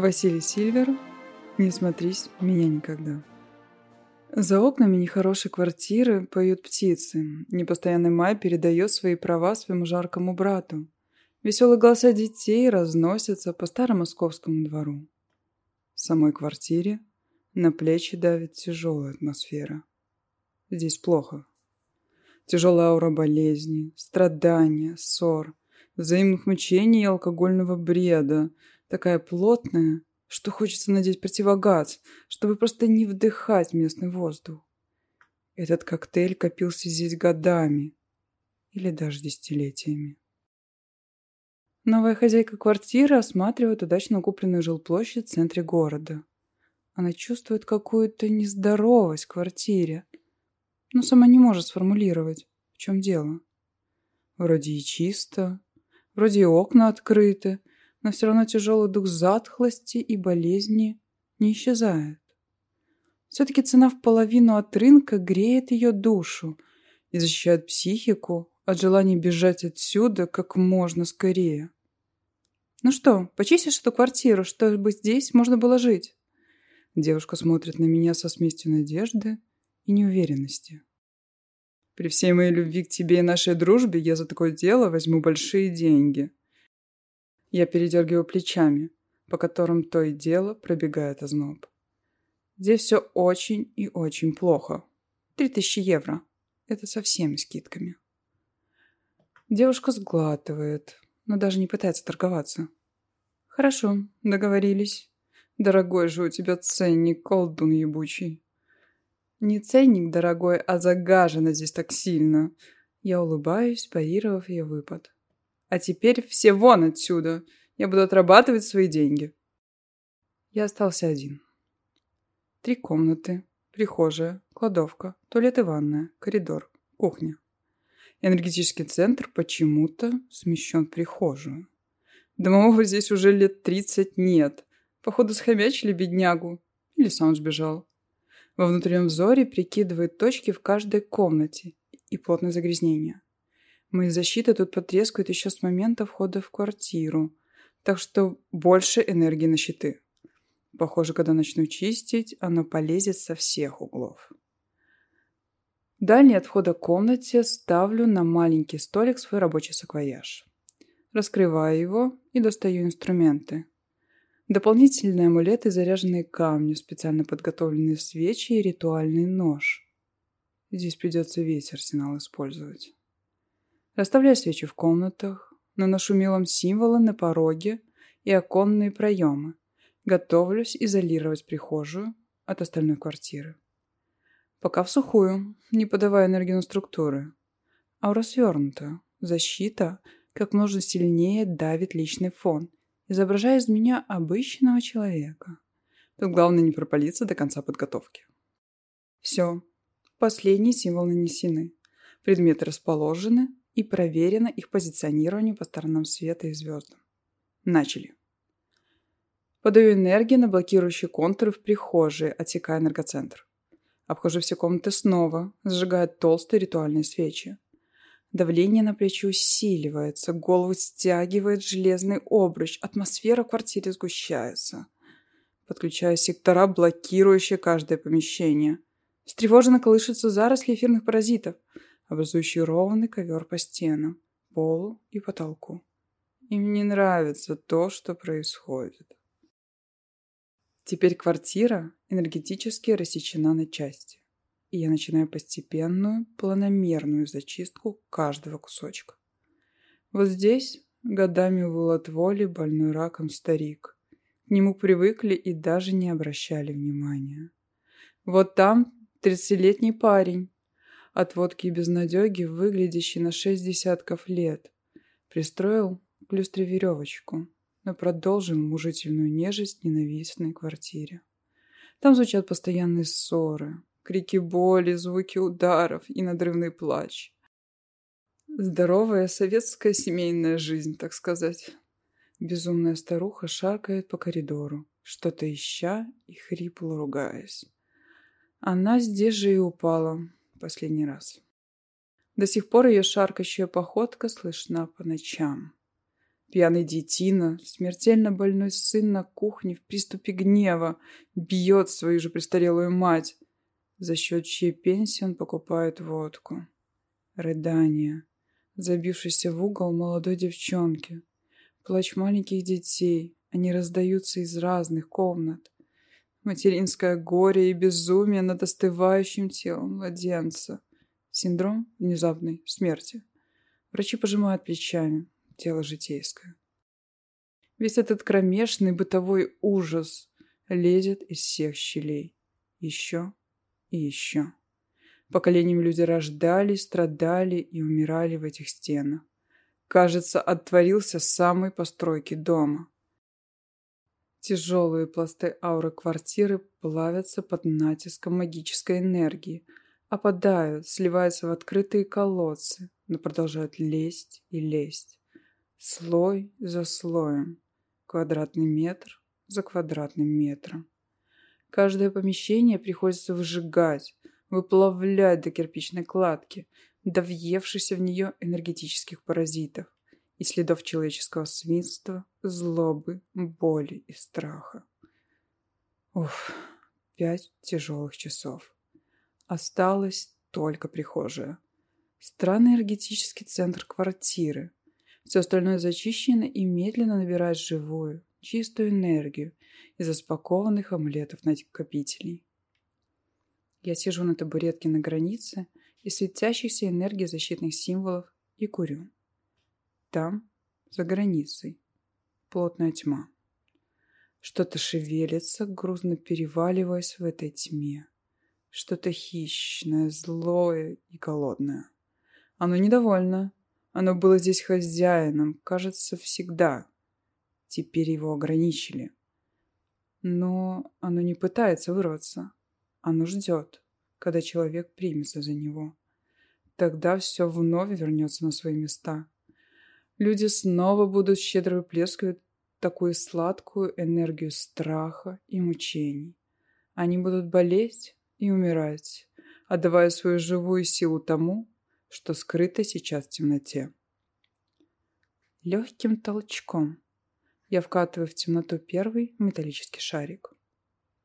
Василий Сильвер «Не смотрись меня никогда». За окнами нехорошей квартиры поют птицы. Непостоянный май передает свои права своему жаркому брату. Веселые голоса детей разносятся по старомосковскому двору. В самой квартире на плечи давит тяжелая атмосфера. Здесь плохо. Тяжелая аура болезни, страдания, ссор, взаимных мучений и алкогольного бреда. Такая плотная, что хочется надеть противогаз, чтобы просто не вдыхать местный воздух. Этот коктейль копился здесь годами или даже десятилетиями. Новая хозяйка квартиры осматривает удачно купленную жилплощадь в центре города. Она чувствует какую-то нездоровость в квартире, но сама не может сформулировать, в чем дело. Вроде и чисто, вроде и окна открыты, но все равно тяжелый дух затхлости и болезни не исчезает. Все-таки цена в половину от рынка греет ее душу и защищает психику от желания бежать отсюда как можно скорее. «Ну что, почистишь эту квартиру, чтобы здесь можно было жить?» Девушка смотрит на меня со смесью надежды и неуверенности. «При всей моей любви к тебе и нашей дружбе я за такое дело возьму большие деньги», я передергиваю плечами, по которым то и дело пробегает озноб. Здесь все очень и очень плохо. Три тысячи евро. Это со всеми скидками. Девушка сглатывает, но даже не пытается торговаться. Хорошо, договорились. Дорогой же у тебя ценник, колдун ебучий. Не ценник, дорогой, а загажено здесь так сильно. Я улыбаюсь, парировав ее выпад. А теперь все вон отсюда. Я буду отрабатывать свои деньги. Я остался один. Три комнаты, прихожая, кладовка, туалет и ванная, коридор, кухня. Энергетический центр почему-то смещен в прихожую. Домового здесь уже лет тридцать нет. Походу схомячили беднягу. Или сам сбежал. Во внутреннем взоре прикидывает точки в каждой комнате и плотное загрязнение. Мои защиты тут потрескают еще с момента входа в квартиру. Так что больше энергии на щиты. Похоже, когда начну чистить, оно полезет со всех углов. Дальний от входа комнате ставлю на маленький столик свой рабочий саквояж. Раскрываю его и достаю инструменты. Дополнительные амулеты, заряженные камнем, специально подготовленные свечи и ритуальный нож. Здесь придется весь арсенал использовать. Расставляю свечи в комнатах, наношу мелом символы на пороге и оконные проемы. Готовлюсь изолировать прихожую от остальной квартиры. Пока в сухую, не подавая энергию на структуры. Аура свернута. Защита как можно сильнее давит личный фон, изображая из меня обычного человека. Тут главное не пропалиться до конца подготовки. Все. Последние символы нанесены. Предметы расположены, и проверено их позиционирование по сторонам света и звездам. Начали. Подаю энергию на блокирующие контуры в прихожей, отсекая энергоцентр. Обхожу все комнаты снова, сжигая толстые ритуальные свечи. Давление на плечи усиливается, голову стягивает железный обруч, атмосфера в квартире сгущается. Подключаю сектора, блокирующие каждое помещение. Встревоженно колышутся заросли эфирных паразитов – образующий ровный ковер по стенам, полу и потолку. Им не нравится то, что происходит. Теперь квартира энергетически рассечена на части, и я начинаю постепенную, планомерную зачистку каждого кусочка. Вот здесь годами увыл от воли больной раком старик. К нему привыкли и даже не обращали внимания. Вот там тридцатилетний парень, от водки и безнадеги, выглядящий на шесть десятков лет. Пристроил к люстре веревочку. Мы продолжим мужительную нежесть в ненавистной квартире. Там звучат постоянные ссоры, крики боли, звуки ударов и надрывный плач. Здоровая советская семейная жизнь, так сказать. Безумная старуха шаркает по коридору, что-то ища и хрипло ругаясь. Она здесь же и упала, последний раз. До сих пор ее шаркающая походка слышна по ночам. Пьяный детина, смертельно больной сын на кухне в приступе гнева, бьет свою же престарелую мать, за счет чьей пенсии он покупает водку. Рыдание, забившийся в угол молодой девчонки, плач маленьких детей, они раздаются из разных комнат. Материнское горе и безумие над остывающим телом младенца. Синдром внезапной смерти. Врачи пожимают плечами. Тело житейское. Весь этот кромешный бытовой ужас лезет из всех щелей. Еще и еще. Поколениями люди рождались, страдали и умирали в этих стенах. Кажется, оттворился самой постройки дома. Тяжелые пласты ауры квартиры плавятся под натиском магической энергии, опадают, сливаются в открытые колодцы, но продолжают лезть и лезть. Слой за слоем, квадратный метр за квадратным метром. Каждое помещение приходится выжигать, выплавлять до кирпичной кладки, до въевшихся в нее энергетических паразитов и следов человеческого свинства, злобы, боли и страха. Уф, пять тяжелых часов. Осталась только прихожая. Странный энергетический центр квартиры. Все остальное зачищено и медленно набирает живую, чистую энергию из распакованных амулетов накопителей. Я сижу на табуретке на границе из светящихся энергий защитных символов и курю. Там, за границей, плотная тьма. Что-то шевелится, грузно переваливаясь в этой тьме. Что-то хищное, злое и голодное. Оно недовольно. Оно было здесь хозяином, кажется, всегда. Теперь его ограничили. Но оно не пытается вырваться. Оно ждет, когда человек примется за него. Тогда все вновь вернется на свои места. Люди снова будут щедро выплескивать такую сладкую энергию страха и мучений. Они будут болеть и умирать, отдавая свою живую силу тому, что скрыто сейчас в темноте. Легким толчком я вкатываю в темноту первый металлический шарик.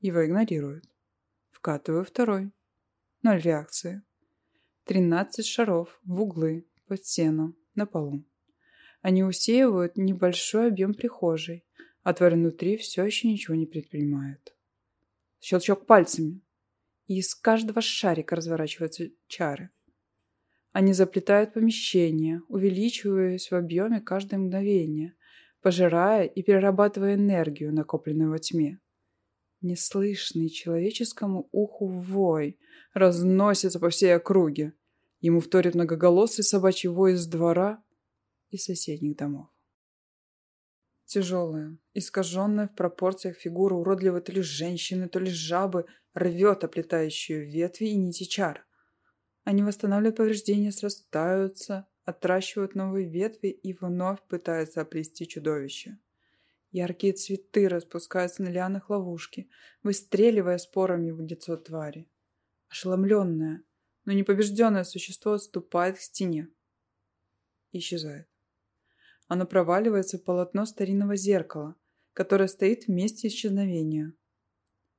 Его игнорируют. Вкатываю второй. Ноль реакции. Тринадцать шаров в углы, под стену, на полу. Они усеивают небольшой объем прихожей, а тварь внутри все еще ничего не предпринимает. Щелчок пальцами. И из каждого шарика разворачиваются чары. Они заплетают помещение, увеличиваясь в объеме каждое мгновение, пожирая и перерабатывая энергию, накопленную во тьме. Неслышный человеческому уху вой разносится по всей округе. Ему вторит многоголосый собачий вой из двора и соседних домов. Тяжелая, искаженная в пропорциях фигура уродливой то ли женщины, то ли жабы рвет оплетающую ветви и нити чар. Они восстанавливают повреждения, срастаются, отращивают новые ветви и вновь пытаются оплести чудовище. Яркие цветы распускаются на лианах ловушки, выстреливая спорами в лицо твари. Ошеломленное, но непобежденное существо отступает к стене. Исчезает. Оно проваливается в полотно старинного зеркала, которое стоит в месте исчезновения.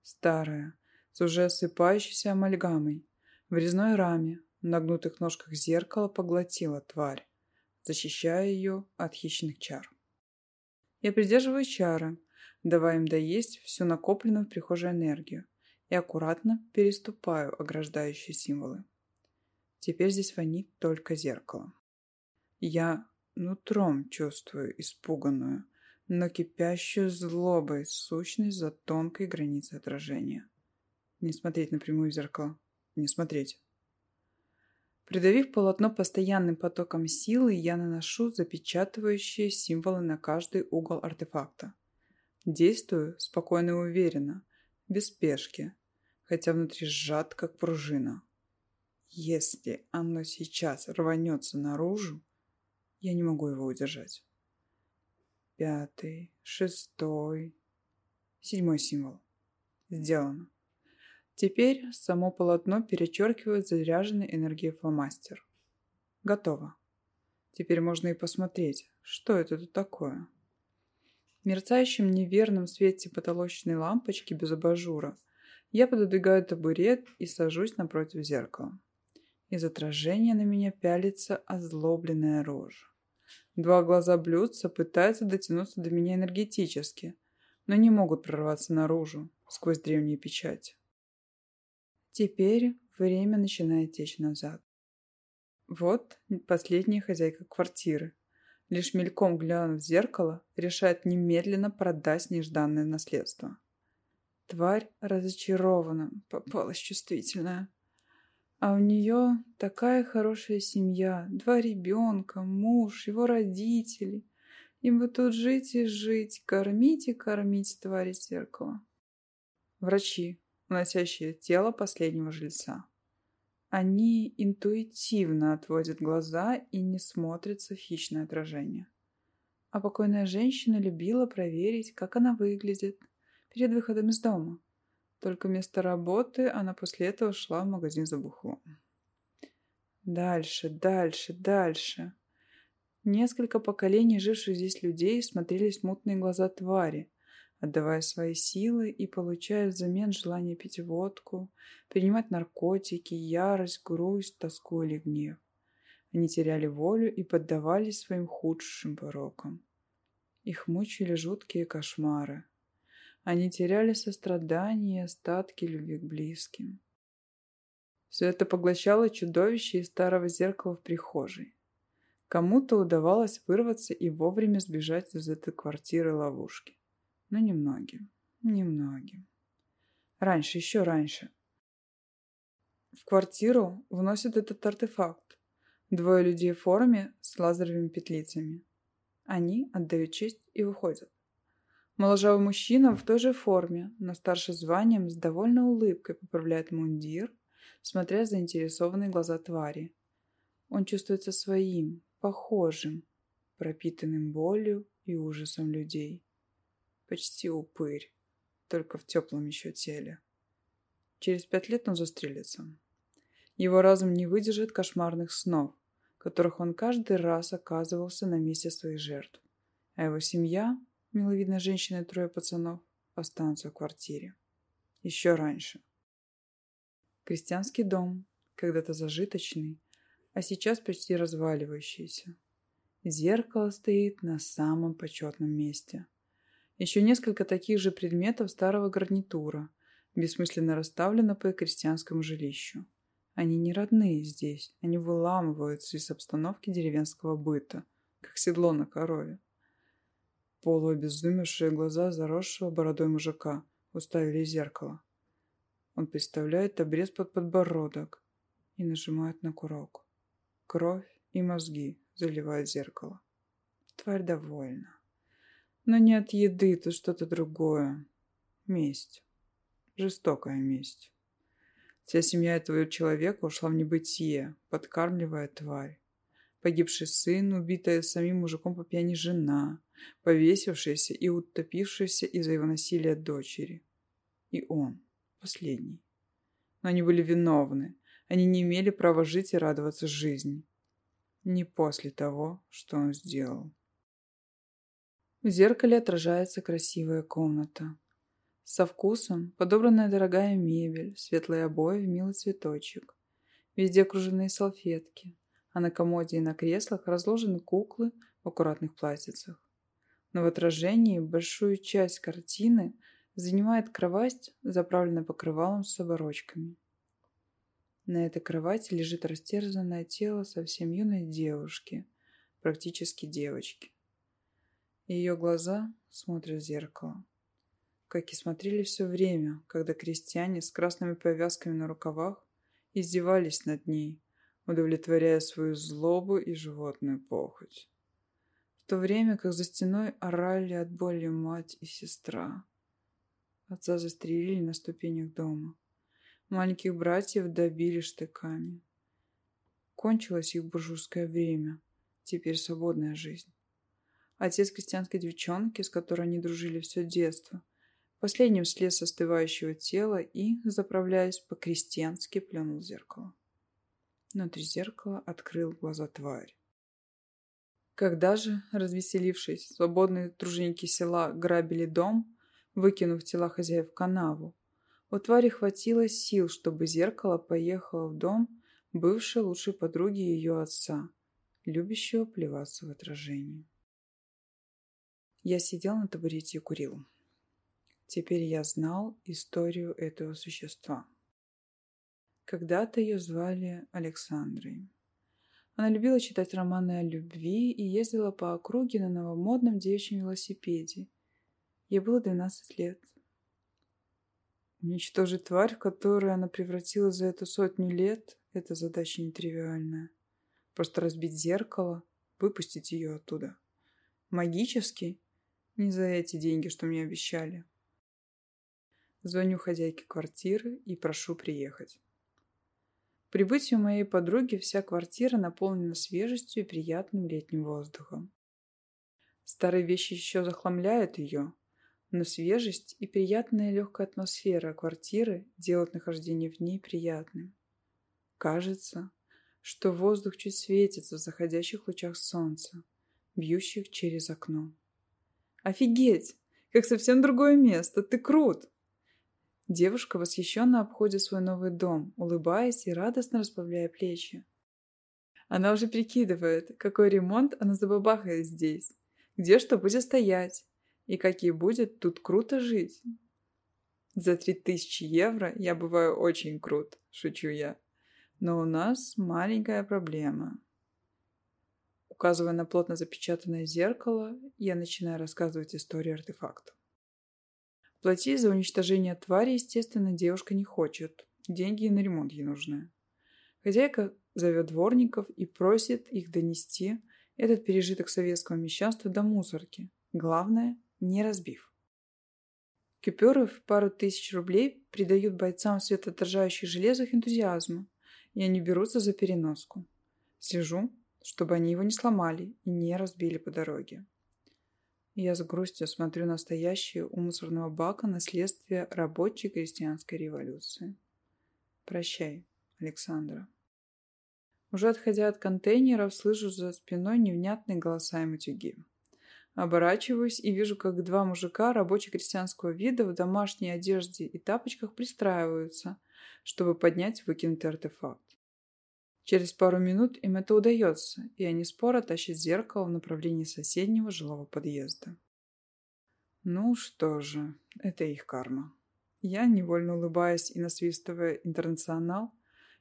Старое, с уже осыпающейся амальгамой, в резной раме, на гнутых ножках зеркала поглотила тварь, защищая ее от хищных чар. Я придерживаю чары, давая им доесть всю накопленную в прихожей энергию и аккуратно переступаю ограждающие символы. Теперь здесь фонит только зеркало. Я Нутром чувствую испуганную, но кипящую злобой сущность за тонкой границей отражения. Не смотреть напрямую в зеркало. Не смотреть. Придавив полотно постоянным потоком силы, я наношу запечатывающие символы на каждый угол артефакта. Действую спокойно и уверенно, без спешки, хотя внутри сжат, как пружина. Если оно сейчас рванется наружу, я не могу его удержать. Пятый, шестой, седьмой символ. Сделано. Теперь само полотно перечеркивает заряженный энергией фломастер. Готово. Теперь можно и посмотреть, что это тут такое. В мерцающем неверном свете потолочной лампочки без абажура я пододвигаю табурет и сажусь напротив зеркала. Из отражения на меня пялится озлобленная рожа. Два глаза блюдца пытаются дотянуться до меня энергетически, но не могут прорваться наружу, сквозь древние печати. Теперь время начинает течь назад. Вот последняя хозяйка квартиры. Лишь мельком глянув в зеркало, решает немедленно продать нежданное наследство. Тварь разочарована, попалась чувствительная. А у нее такая хорошая семья, два ребенка, муж, его родители. Им бы тут жить и жить, кормить и кормить твари зеркала. Врачи, уносящие тело последнего жильца. Они интуитивно отводят глаза и не смотрятся в хищное отражение. А покойная женщина любила проверить, как она выглядит перед выходом из дома. Только вместо работы она после этого шла в магазин за бухлом. Дальше, дальше, дальше. Несколько поколений живших здесь людей смотрели смутные глаза твари, отдавая свои силы и получая взамен желание пить водку, принимать наркотики, ярость, грусть, тоску или гнев. Они теряли волю и поддавались своим худшим порокам. Их мучили жуткие кошмары. Они теряли сострадание и остатки любви к близким. Все это поглощало чудовище из старого зеркала в прихожей. Кому-то удавалось вырваться и вовремя сбежать из этой квартиры ловушки но немногим, немногим. Раньше, еще раньше. В квартиру вносят этот артефакт. Двое людей в форме с лазеревыми петлицами. Они отдают честь и выходят. Моложавый мужчина в той же форме, но старше званием, с довольной улыбкой поправляет мундир, смотря заинтересованные глаза твари. Он чувствуется своим, похожим, пропитанным болью и ужасом людей. Почти упырь, только в теплом еще теле. Через пять лет он застрелится. Его разум не выдержит кошмарных снов, которых он каждый раз оказывался на месте своих жертв. А его семья, миловидная женщина и трое пацанов, останутся в квартире. Еще раньше. Крестьянский дом, когда-то зажиточный, а сейчас почти разваливающийся. Зеркало стоит на самом почетном месте. Еще несколько таких же предметов старого гарнитура, бессмысленно расставлено по крестьянскому жилищу. Они не родные здесь, они выламываются из обстановки деревенского быта, как седло на корове. Полуобезумевшие глаза заросшего бородой мужика уставили зеркало. Он представляет обрез под подбородок и нажимает на курок. Кровь и мозги заливают зеркало. Тварь довольна. Но не от еды, то что-то другое. Месть. Жестокая месть. Вся семья этого человека ушла в небытие, подкармливая тварь. Погибший сын, убитая самим мужиком по пьяни жена, повесившаяся и утопившаяся из-за его насилия дочери. И он, последний. Но они были виновны. Они не имели права жить и радоваться жизни. Не после того, что он сделал. В зеркале отражается красивая комната. Со вкусом подобранная дорогая мебель, светлые обои в милый цветочек. Везде окруженные салфетки, а на комоде и на креслах разложены куклы в аккуратных платьицах. Но в отражении большую часть картины занимает кровать, заправленная покрывалом с оборочками. На этой кровати лежит растерзанное тело совсем юной девушки, практически девочки. Ее глаза смотрят в зеркало. Как и смотрели все время, когда крестьяне с красными повязками на рукавах издевались над ней, удовлетворяя свою злобу и животную похоть. В то время как за стеной орали от боли мать и сестра. Отца застрелили на ступенях дома. Маленьких братьев добили штыками. Кончилось их буржуйское время. Теперь свободная жизнь отец крестьянской девчонки, с которой они дружили все детство. Последним слез остывающего тела и, заправляясь по-крестьянски, плюнул в зеркало. Внутри зеркала открыл глаза тварь. Когда же, развеселившись, свободные труженики села грабили дом, выкинув тела хозяев в канаву, у твари хватило сил, чтобы зеркало поехало в дом бывшей лучшей подруги ее отца, любящего плеваться в отражении. Я сидел на табурете и курил. Теперь я знал историю этого существа. Когда-то ее звали Александрой. Она любила читать романы о любви и ездила по округе на новомодном девичьем велосипеде. Ей было 12 лет. Уничтожить тварь, которую она превратилась за эту сотню лет, это задача нетривиальная. Просто разбить зеркало, выпустить ее оттуда. Магически? Не за эти деньги, что мне обещали. Звоню хозяйке квартиры и прошу приехать. Прибытию моей подруги вся квартира наполнена свежестью и приятным летним воздухом. Старые вещи еще захламляют ее, но свежесть и приятная легкая атмосфера квартиры делают нахождение в ней приятным. Кажется, что воздух чуть светится в заходящих лучах солнца, бьющих через окно. «Офигеть! Как совсем другое место! Ты крут!» Девушка восхищенно обходит свой новый дом, улыбаясь и радостно расправляя плечи. Она уже прикидывает, какой ремонт она забабахает здесь, где что будет стоять, и как ей будет тут круто жить. За три тысячи евро я бываю очень крут, шучу я. Но у нас маленькая проблема. Указывая на плотно запечатанное зеркало, я начинаю рассказывать историю артефакта. Платить за уничтожение твари, естественно, девушка не хочет. Деньги на ремонт ей нужны. Хозяйка зовет дворников и просит их донести этот пережиток советского мещанства до мусорки. Главное, не разбив. Купюры в пару тысяч рублей придают бойцам в светоотражающих железах энтузиазма, и они берутся за переноску. Слежу, чтобы они его не сломали и не разбили по дороге. Я с грустью смотрю на стоящие у мусорного бака наследствие рабочей крестьянской революции. Прощай, Александра. Уже отходя от контейнеров, слышу за спиной невнятные голоса и матюги. Оборачиваюсь и вижу, как два мужика рабоче-крестьянского вида в домашней одежде и тапочках пристраиваются, чтобы поднять выкинутый артефакт. Через пару минут им это удается, и они споро тащат зеркало в направлении соседнего жилого подъезда. Ну что же, это их карма. Я, невольно улыбаясь и насвистывая «Интернационал»,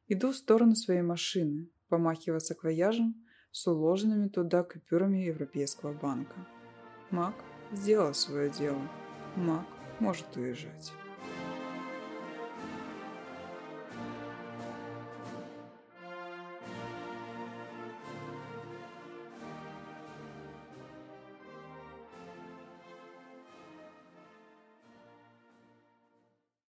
иду в сторону своей машины, помахивая саквояжем с уложенными туда купюрами Европейского банка. Мак сделал свое дело. Мак может уезжать.